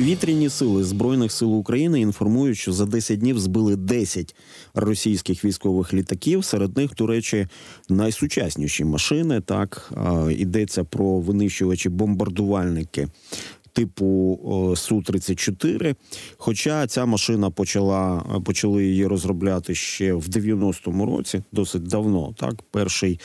Повітряні сили збройних сил України інформують, що за 10 днів збили 10 російських військових літаків. Серед них, до речі, найсучасніші машини. Так йдеться про винищувачі бомбардувальники. Типу су 34 Хоча ця машина почала почали її розробляти ще в 90-му році, досить давно. Так, перший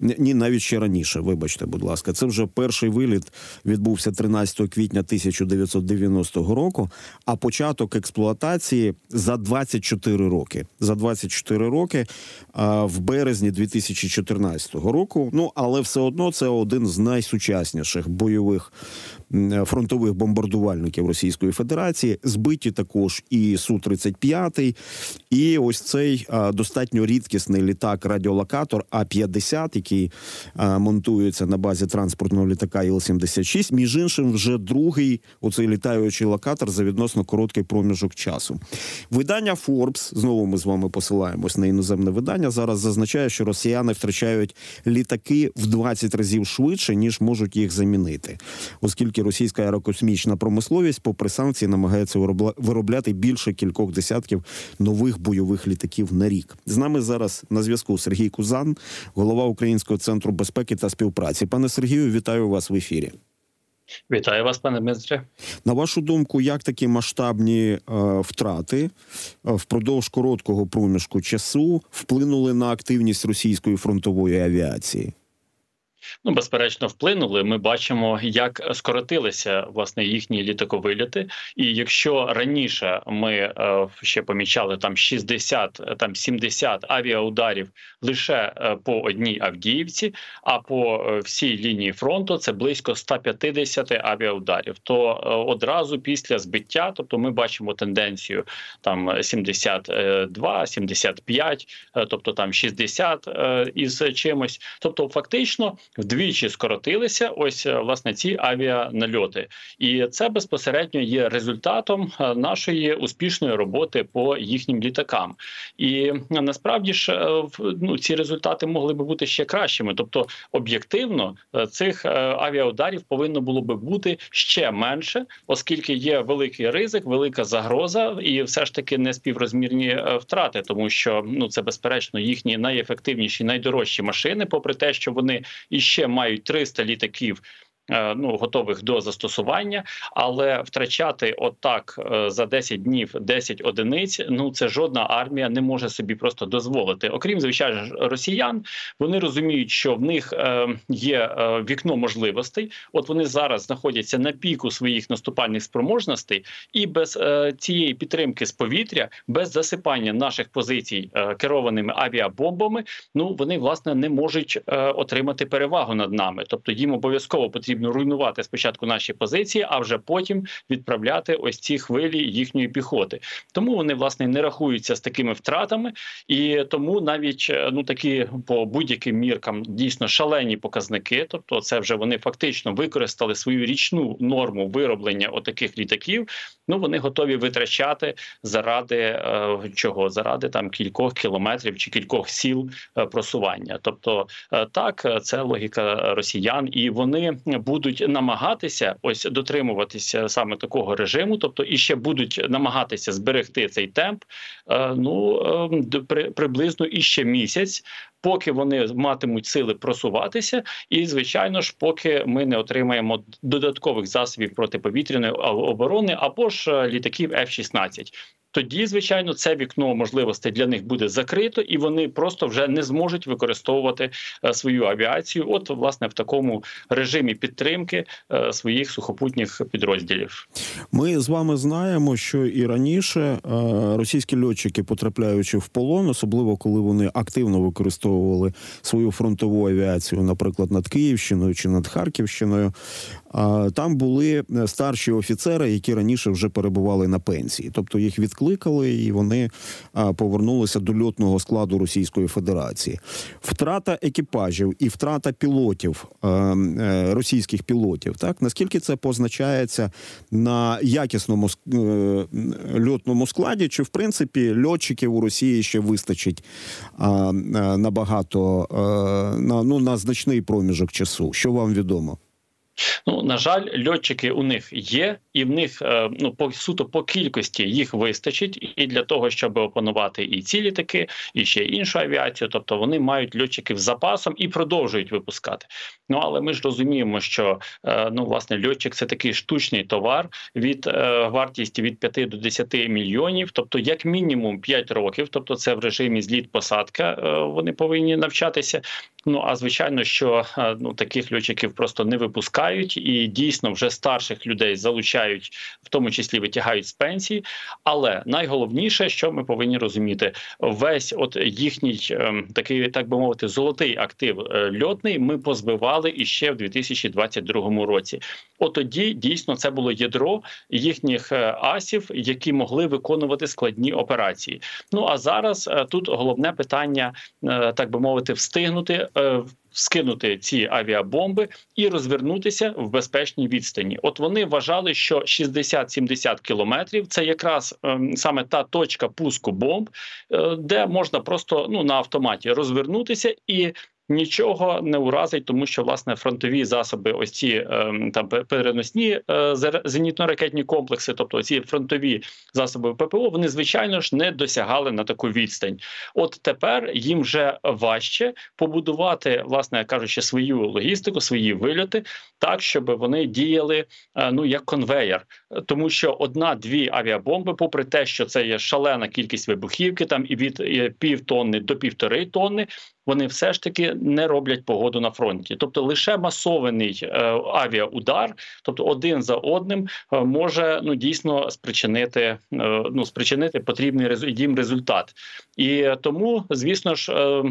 ні, навіть ще раніше. Вибачте, будь ласка, це вже перший виліт відбувся 13 квітня 1990 року. А початок експлуатації за 24 роки. За 24 роки в березні 2014 року. Ну але все одно це один з найсучасніших бойових фронтових бомбардувальників Російської Федерації. Збиті також і су 35 і ось цей достатньо рідкісний літак радіолокатор А 50 який монтується на базі транспортного літака Іл-76. Між іншим, вже другий оцей літаючий локатор за відносно короткий проміжок часу. Видання Forbes, знову ми з вами посилаємось на іноземне видання. Зараз зазначає, що росіяни втрачають літаки в 20 разів швидше ніж можуть їх замінити, оскільки російська аерокосмічна промисловість, попри санкції, намагається виробляти більше кількох десятків нових бойових літаків на рік. З нами зараз на зв'язку Сергій Кузан, голова Українського центру безпеки та співпраці. Пане Сергію, вітаю вас в ефірі. Вітаю вас, пане Дмитре. На вашу думку, як такі масштабні е, втрати е, впродовж короткого проміжку часу вплинули на активність російської фронтової авіації? Ну, безперечно, вплинули. Ми бачимо, як скоротилися власне їхні літаковиліти. І якщо раніше ми е, ще помічали там 60, там 70 авіаударів лише е, по одній Авдіївці, а по е, всій лінії фронту це близько 150 авіаударів, то одразу після збиття, тобто ми бачимо тенденцію там 72, 75, тобто там 60 із чимось, тобто фактично вдвічі скоротилися. Ось е, власне ці авіанальоти, і це безпосередньо є результатом е, нашої успішної роботи по їхнім літакам. І е, насправді ж ну, ці результати могли би бути ще кращими. Тобто, об'єктивно цих авіаударів повинно було би бути ще менше, оскільки є великий ризик, велика загроза, і все ж таки не співрозмірні втрати, тому що ну це безперечно їхні найефективніші, найдорожчі машини, попри те, що вони і ще мають 300 літаків ну готових до застосування, але втрачати отак е, за 10 днів 10 одиниць. Ну це жодна армія не може собі просто дозволити. Окрім звичайно росіян, вони розуміють, що в них е, є вікно можливостей. От вони зараз знаходяться на піку своїх наступальних спроможностей, і без цієї підтримки з повітря, без засипання наших позицій керованими авіабомбами, ну вони власне не можуть отримати перевагу над нами, тобто їм обов'язково потрібно потрібно руйнувати спочатку наші позиції, а вже потім відправляти ось ці хвилі їхньої піхоти. Тому вони власне не рахуються з такими втратами, і тому навіть е, ну такі по будь-яким міркам дійсно шалені показники. Тобто, це вже вони фактично використали свою річну норму вироблення отаких літаків. Ну вони готові витрачати заради е, чого заради там кількох кілометрів чи кількох сіл е, просування. Тобто, е, так це логіка росіян, і вони будуть намагатися ось дотримуватися саме такого режиму, тобто і ще будуть намагатися зберегти цей темп. Ну е, приблизно іще місяць. Поки вони матимуть сили просуватися, і звичайно ж, поки ми не отримаємо додаткових засобів протиповітряної оборони або ж е, літаків F-16 тоді, звичайно, це вікно можливостей для них буде закрито, і вони просто вже не зможуть використовувати е, свою авіацію. От, власне, в такому режимі підтримки е, своїх сухопутніх підрозділів. Ми з вами знаємо, що і раніше е, російські льотчики, потрапляючи в полон, особливо коли вони активно використовували свою фронтову авіацію, наприклад, над Київщиною чи над Харківщиною. Там були старші офіцери, які раніше вже перебували на пенсії, тобто їх від відкликали, і вони повернулися до льотного складу Російської Федерації. Втрата екіпажів і втрата пілотів е, російських пілотів. Так наскільки це позначається на якісному е, льотному складі? Чи в принципі льотчиків у Росії ще вистачить набагато на ну на значний проміжок часу? Що вам відомо? Ну на жаль, льотчики у них є, і в них е, ну по суто по кількості їх вистачить і для того, щоб опанувати і ці літаки, і ще іншу авіацію. Тобто вони мають льотчиків запасом і продовжують випускати. Ну але ми ж розуміємо, що е, ну власне льотчик це такий штучний товар від е, вартісті від 5 до 10 мільйонів, тобто як мінімум 5 років, тобто це в режимі зліт посадка. Вони повинні навчатися. Ну а звичайно, що ну таких льотчиків просто не випускають, і дійсно вже старших людей залучають, в тому числі витягають з пенсії. Але найголовніше, що ми повинні розуміти, весь от їхній ем, такий, так би мовити, золотий актив е, льотний. Ми позбивали іще в 2022 році. От тоді дійсно це було ядро їхніх е, асів, які могли виконувати складні операції. Ну а зараз е, тут головне питання, так би мовити, встигнути скинути ці авіабомби і розвернутися в безпечній відстані. От вони вважали, що 60-70 кілометрів це якраз ем, саме та точка пуску бомб, е, де можна просто ну на автоматі розвернутися і нічого не уразить, тому що власне фронтові засоби, ось ці ем, там переносні е, зенітно-ракетні комплекси, тобто ці фронтові засоби ППО, вони звичайно ж не досягали на таку відстань. От тепер їм вже важче побудувати, власне кажучи, свою логістику, свої вильоти, так щоб вони діяли е, ну як конвеєр, тому що одна-дві авіабомби, попри те, що це є шалена кількість вибухівки, там і від пів тонни до півтори тонни вони все ж таки не роблять погоду на фронті, тобто лише масований е, авіаудар, тобто один за одним, е, може ну дійсно спричинити е, ну спричинити потрібний їм результат, і тому, звісно ж.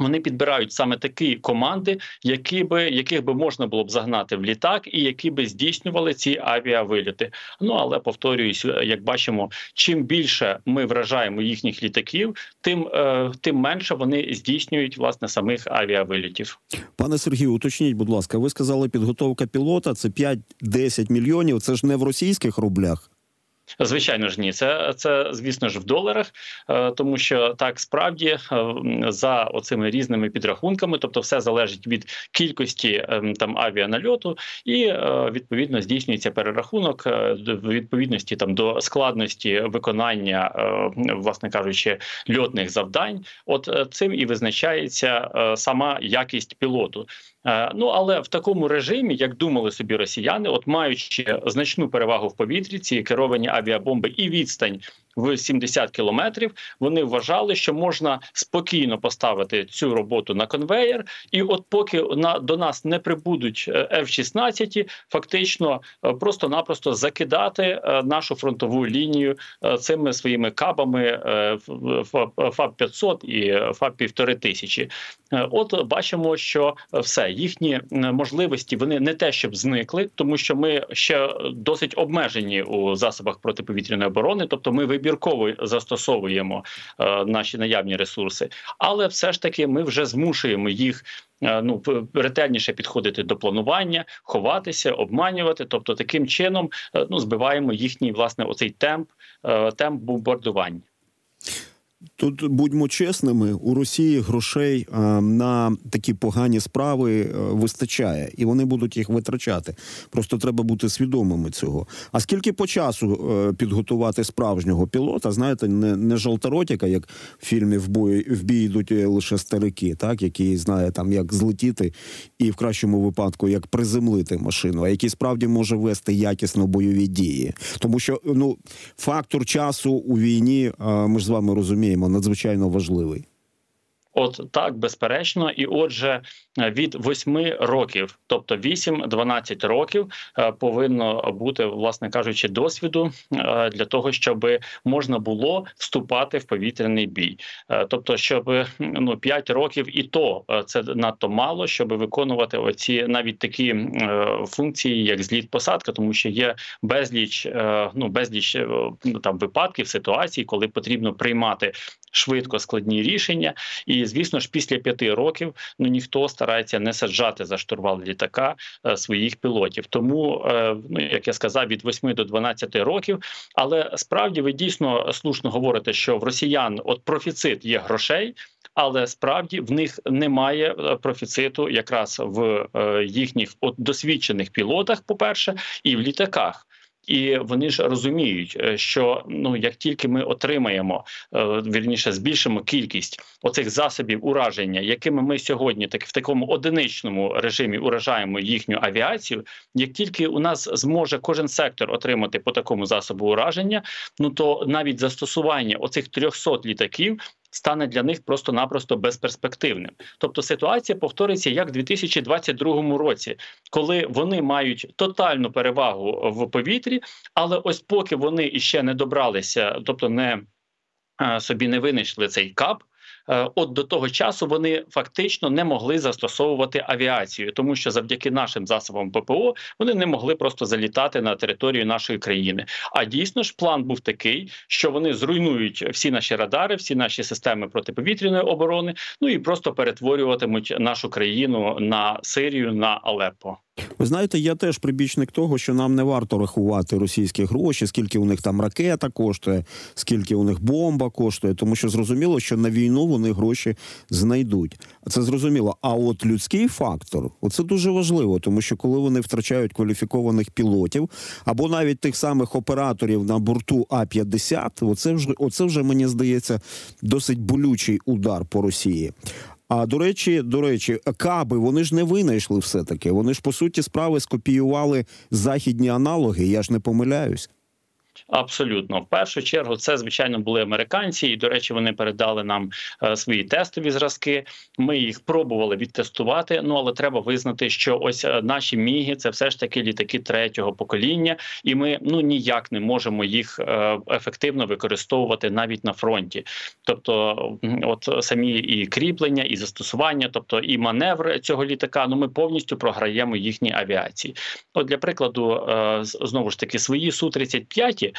Е, вони підбирають саме такі команди, які би яких би можна було б загнати в літак, і які би здійснювали ці авіавиліти. Ну але повторююсь, як бачимо, чим більше ми вражаємо їхніх літаків, тим е, тим менше вони здійснюють власне самих авіавилітів. Пане Сергію, уточніть, будь ласка, ви сказали, підготовка пілота це 5-10 мільйонів. Це ж не в російських рублях. Звичайно ж, ні, це це звісно ж в доларах, е, тому що так справді е, за оцими різними підрахунками, тобто, все залежить від кількості ем, там авіанальоту, і е, відповідно здійснюється перерахунок в відповідності там до складності виконання, власне кажучи, льотних завдань. От цим і визначається сама якість пілоту. Е, ну але в такому режимі, як думали собі росіяни, от маючи значну перевагу в повітрі, ці керовані авіабомби і відстань в 70 кілометрів. Вони вважали, що можна спокійно поставити цю роботу на конвеєр, і от поки на до нас не прибудуть е, F-16, фактично е, просто-напросто закидати е, нашу фронтову лінію цими своїми кабами ФАБ 500 і ФАБ півтори тисячі. От бачимо, що все їхні можливості вони не те, щоб зникли, тому що ми ще досить обмежені у засобах протиповітряної оборони, тобто ми вибірково застосовуємо е, наші наявні ресурси, але все ж таки ми вже змушуємо їх. Е, ну ретельніше підходити до планування, ховатися, обманювати. Тобто, таким чином е, ну збиваємо їхній власне оцей темп темп бомбардування. Тут будьмо чесними, у Росії грошей а, на такі погані справи а, вистачає, і вони будуть їх витрачати. Просто треба бути свідомими цього. А скільки по часу а, підготувати справжнього пілота? Знаєте, не не жовторотіка, як в фільмі в бої в бій йдуть лише старики, так які знає там, як злетіти, і в кращому випадку як приземлити машину, а який справді може вести якісно бойові дії, тому що ну фактор часу у війні, ми ж з вами розуміємо розуміємо, надзвичайно важливий. От так безперечно, і отже, від 8 років, тобто 8-12 років, е, повинно бути, власне кажучи, досвіду е, для того, щоб можна було вступати в повітряний бій. Е, тобто, щоб ну 5 років, і то це надто мало, щоб виконувати оці навіть такі функції, як зліт посадка, тому що є безліч, ну безліч ну, там випадків ситуацій, коли потрібно приймати швидко складні рішення. І звісно ж, після п'яти років ну ніхто старається не саджати за штурвал літака е, своїх пілотів. Тому, е, ну як я сказав, від 8 до 12 років. Але справді ви дійсно слушно говорите, що в росіян от профіцит є грошей. але справді в них немає профіциту якраз в їхніх досвідчених пілотах, по перше, і в літаках. І вони ж розуміють, е, що ну як тільки ми отримаємо е, вірніше, збільшимо кількість оцих засобів ураження, якими ми сьогодні так в такому одиничному режимі уражаємо їхню авіацію. Як тільки у нас зможе кожен сектор отримати по такому засобу ураження, ну то навіть застосування оцих 300 літаків стане для них просто-напросто безперспективним. Тобто ситуація повториться як в 2022 році, коли вони мають тотальну перевагу в повітрі, але ось поки вони іще не добралися, тобто не е, собі не винайшли цей кап. Е, от до того часу вони фактично не могли застосовувати авіацію, тому що завдяки нашим засобам ППО вони не могли просто залітати на територію нашої країни. А дійсно ж план був такий, що вони зруйнують всі наші радари, всі наші системи протиповітряної оборони, ну і просто перетворюватимуть нашу країну на Сирію на Алеппо. Ви знаєте, я теж прибічник того, що нам не варто рахувати російські гроші, скільки у них там ракета коштує, скільки у них бомба коштує, тому що зрозуміло, що на війну вони гроші знайдуть. Це зрозуміло. А от людський фактор, оце дуже важливо, тому що коли вони втрачають кваліфікованих пілотів або навіть тих самих операторів на борту А 50 оце вже оце вже мені здається досить болючий удар по Росії. А до речі, до речі, каби вони ж не винайшли все таки. Вони ж по суті справи скопіювали західні аналоги. Я ж не помиляюсь. Абсолютно, в першу чергу, це звичайно були американці, і до речі, вони передали нам е, свої тестові зразки. Ми їх пробували відтестувати. Ну але треба визнати, що ось е, наші міги це все ж таки літаки третього покоління, і ми ну ніяк не можемо їх е, ефективно використовувати навіть на фронті. Тобто, от самі і кріплення, і застосування, тобто і маневр цього літака. Ну ми повністю програємо їхні авіації. От для прикладу, знову ж таки, свої су 35 світі, е,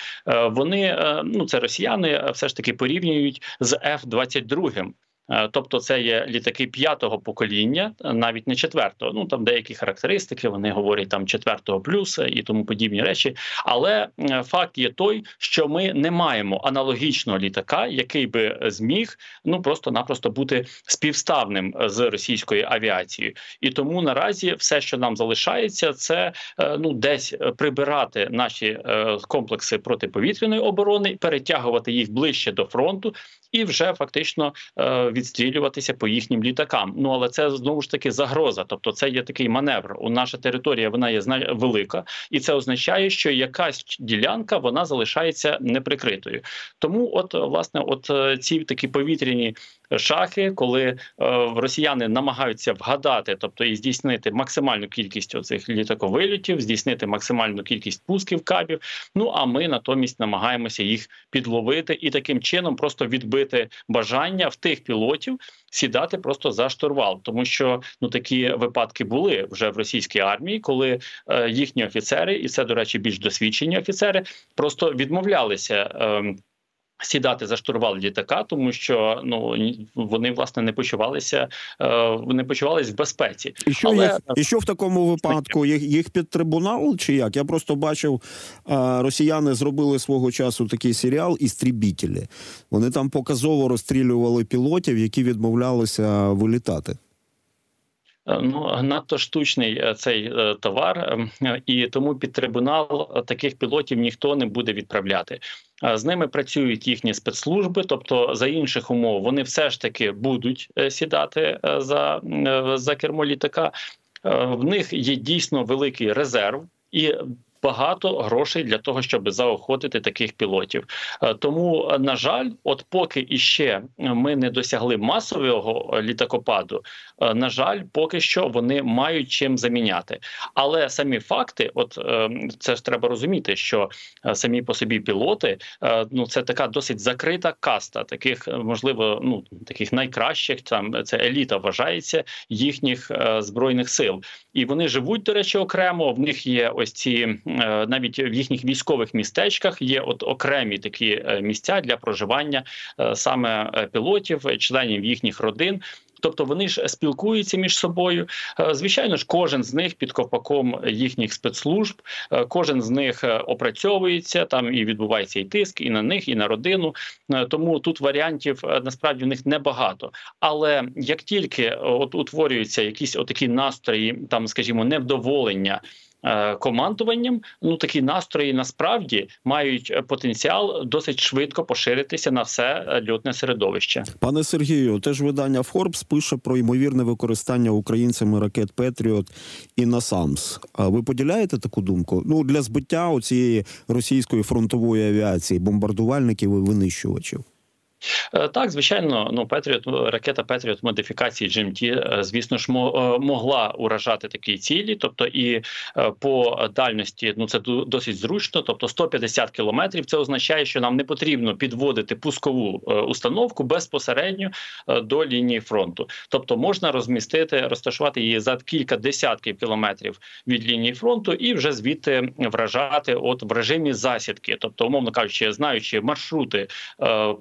вони е, ну це росіяни, е, все ж таки порівнюють з F-22. Е, тобто, це є літаки п'ятого покоління, навіть не четвертого. Ну там деякі характеристики, вони говорять там четвертого плюс і тому подібні речі. Але е, факт є той, що ми не маємо аналогічного літака, який би зміг ну просто-напросто бути співставним з російською авіацією. І тому наразі все, що нам залишається, це е, ну десь прибирати наші комплекси протиповітряної оборони, перетягувати їх ближче до фронту, і вже фактично відстрілюватися по їхнім літакам. Ну але це знову ж таки загроза. Тобто, це є такий маневр. У наша територія вона є велика, і це означає, що якась ділянка вона залишається неприкритою. Тому, от власне, от е, ці такі повітряні шахи, коли е, росіяни намагаються вгадати, тобто і здійснити максимальну кількість оцих літаковильотів, здійснити максимальну кількість пусків кабів. Ну а ми натомість намагаємося їх підловити і таким чином просто відбити бажання в тих пілотів сідати просто за штурвал, тому що ну такі випадки були вже в російській армії, коли е, їхні офіцери, і це до речі, більш досвідчені офіцери, просто відмовлялися. Е, Сідати за штурвал літака, тому що ну вони власне не почувалися, е, не почувалися в безпеці. І що Але... їх, і що в такому випадку? Їх їх під трибунал чи як? Я просто бачив, е, росіяни зробили свого часу такий серіал «Істрібітелі». Вони там показово розстрілювали пілотів, які відмовлялися вилітати. Е, ну надто штучний цей товар, і тому під трибунал таких пілотів ніхто не буде відправляти. З ними працюють їхні спецслужби, тобто за інших умов вони все ж таки будуть сідати за, за кермо літака. В них є дійсно великий резерв. І багато грошей для того, щоб заохотити таких пілотів. Е, тому, на жаль, от поки іще ми не досягли масового літакопаду, е, на жаль, поки що вони мають чим заміняти. Але самі факти, от е, це ж треба розуміти, що самі по собі пілоти, ну це така досить закрита каста, таких можливо, ну таких найкращих там це еліта вважається їхніх збройних сил, і вони живуть до речі окремо. В них є ось ці. Е, навіть в їхніх військових містечках є от окремі такі е, місця для проживання е, саме пілотів, членів їхніх родин. Тобто вони ж спілкуються між собою. Звичайно ж, кожен з них під ковпаком їхніх спецслужб, кожен з них опрацьовується там і відбувається і тиск, і на них, і на родину. Тому тут варіантів насправді в них небагато. Але як тільки от утворюються якісь отакі настрої, там, скажімо, невдоволення. Е, Командуванням, ну такі настрої насправді мають е, потенціал досить швидко поширитися на все е, льотне середовище. Пане Сергію, теж видання Forbes пише про ймовірне використання українцями ракет Петріот і Насамс. А ви поділяєте таку думку? Ну для збиття оцієї російської фронтової авіації, бомбардувальників і винищувачів. Е, Так, звичайно, ну Петріот, ракета Петріот модифікації GMT, е, звісно ж, мо- е, могла уражати такі цілі, тобто і е, по дальності, ну це досить зручно. Тобто 150 кілометрів. Це означає, що нам не потрібно підводити пускову е, установку безпосередньо е, до лінії фронту. Тобто можна розмістити, розташувати її за кілька десятків кілометрів від лінії фронту і вже звідти вражати, от в режимі засідки, тобто, умовно кажучи, знаючи маршрути е,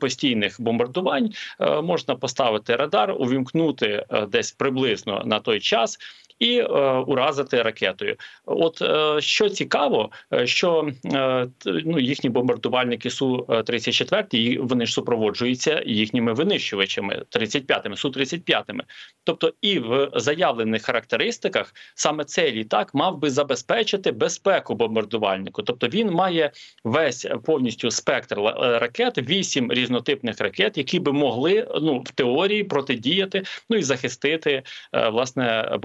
постійних бомбардувань, е, можна поставити радар, увімкнути е, десь приблизно на той час. І е, уразити ракетою. От е, що цікаво, е, що е, ну їхні бомбардувальники су 34 вони ж супроводжуються їхніми винищувачами 35-ми, су 35-ми. Тобто, і в заявлених характеристиках саме цей літак мав би забезпечити безпеку бомбардувальнику. Тобто він має весь повністю спектр е, ракет, вісім різнотипних ракет, які би могли ну в теорії протидіяти, ну і захистити е, власне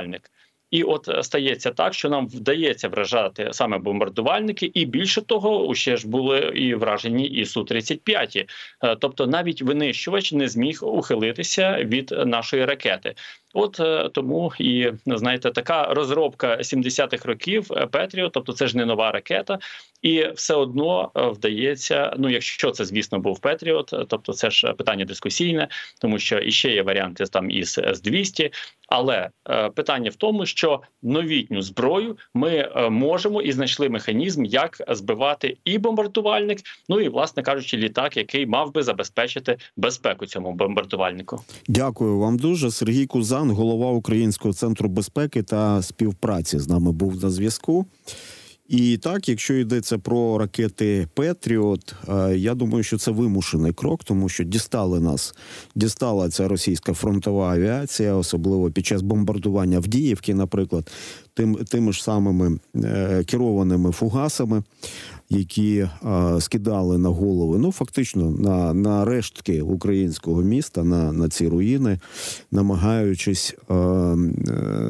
бомбардувальник. І от е, стається так, що нам вдається вражати саме бомбардувальники, і більше того, ще ж були і вражені і су 35 Е, Тобто навіть винищувач не зміг ухилитися від нашої ракети. От е, тому і знаєте, така розробка 70-х років Петріо, тобто це ж не нова ракета, і все одно е, вдається. Ну, якщо це звісно був Петріот, е, тобто це ж питання дискусійне, тому що іще є варіанти там із с 200 але е, питання в тому, що новітню зброю ми е, можемо і знайшли механізм, як збивати і бомбардувальник, ну і власне кажучи, літак, який мав би забезпечити безпеку цьому бомбардувальнику. Дякую вам дуже. Сергій Кузан, голова Українського центру безпеки та співпраці, з нами був на зв'язку. І так, якщо йдеться про ракети Петріот, е, я думаю, що це вимушений крок, тому що дістали нас, дістала ця російська фронтова авіація, особливо під час бомбардування Авдіївки, наприклад, тим, тими ж самими е, керованими фугасами, які е, скидали на голови, ну фактично на, на рештки українського міста, на, на ці руїни, намагаючись е, е,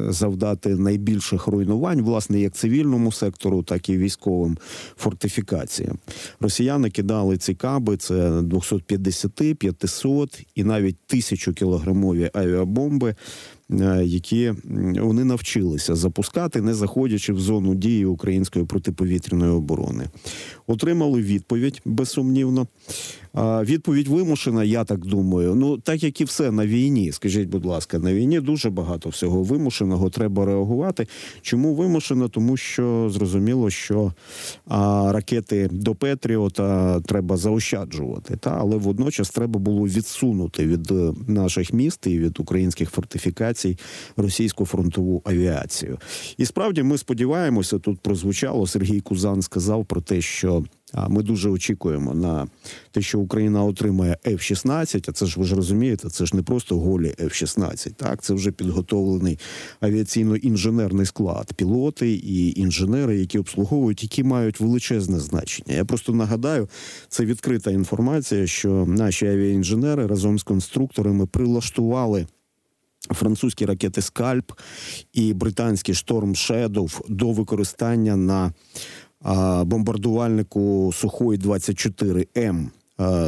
завдати найбільших руйнувань, власне, як цивільному сектору, так і військовим фортифікаціям. Росіяни кидали ці каби, це 250, 500 і навіть 1000 кілограмові авіабомби. Е, Які вони навчилися запускати, не заходячи в зону дії української протиповітряної оборони, отримали відповідь безсумнівно. Відповідь вимушена, я так думаю. Ну так як і все на війні. Скажіть, будь ласка, на війні дуже багато всього вимушеного. Треба реагувати. Чому вимушено? Тому що зрозуміло, що а, ракети до Петріота треба заощаджувати. Та але водночас треба було відсунути від е, наших міст і від українських фортифікацій російську фронтову авіацію. І справді ми сподіваємося, тут прозвучало Сергій Кузан сказав про те, що. А ми дуже очікуємо на те, що Україна отримає F-16, А це ж ви ж розумієте, це ж не просто голі F-16, Так, це вже підготовлений авіаційно-інженерний склад, пілоти і інженери, які обслуговують, які мають величезне значення. Я просто нагадаю, це відкрита інформація, що наші авіаінженери разом з конструкторами прилаштували. Французькі ракети Скальп і британський Storm Shadow до використання на бомбардувальнику Сухой 24 М.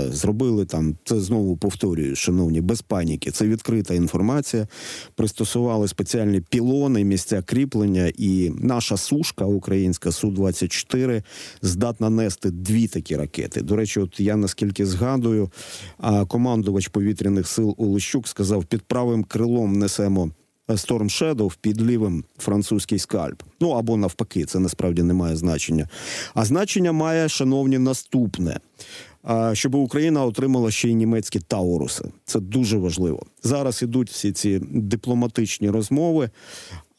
Зробили там це знову повторюю, шановні, без паніки. Це відкрита інформація. Пристосували спеціальні пілони, місця кріплення, і наша сушка українська су 24 здатна нести дві такі ракети. До речі, от я наскільки згадую, командувач повітряних сил Олещук сказав: під правим крилом несемо. Storm Shadow під лівим французький скальп. Ну або навпаки, це насправді не має значення. А значення має, шановні, наступне. щоб Україна отримала ще й німецькі Тауруси. Це дуже важливо. Зараз ідуть всі ці дипломатичні розмови.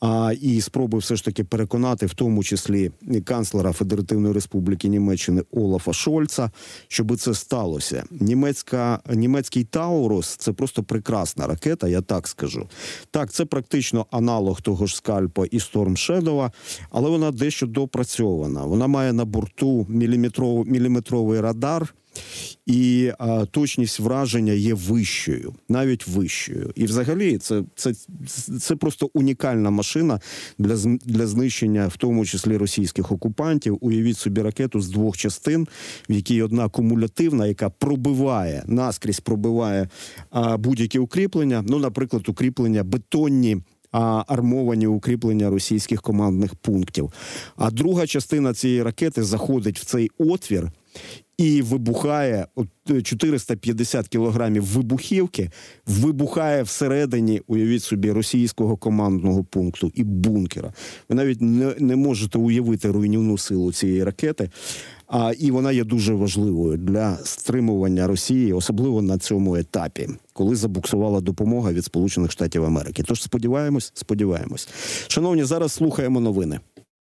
А і спроби все ж таки переконати, в тому числі канцлера Федеративної Республіки Німеччини Олафа Шольца, щоб це сталося. Німецька німецький Таурус це просто прекрасна ракета. Я так скажу. Так, це практично аналог того ж скальпа і Shadow, але вона дещо допрацьована. Вона має на борту міліметровий радар. І а, точність враження є вищою, навіть вищою. І взагалі це, це, це просто унікальна машина для, для знищення, в тому числі російських окупантів. Уявіть собі ракету з двох частин, в якій одна кумулятивна, яка пробиває наскрізь пробиває а, будь-які укріплення. Ну, наприклад, укріплення бетонні. Армовані укріплення російських командних пунктів. А друга частина цієї ракети заходить в цей отвір і вибухає от, е, 450 кілограмів вибухівки, вибухає всередині, уявіть собі, російського командного пункту і бункера. Ви навіть не, не можете уявити руйнівну силу цієї ракети. А і вона є дуже важливою для стримування Росії, особливо на цьому етапі, коли забуксувала допомога від Сполучених Штатів Америки. Тож сподіваємось, сподіваємось. Шановні, зараз слухаємо новини.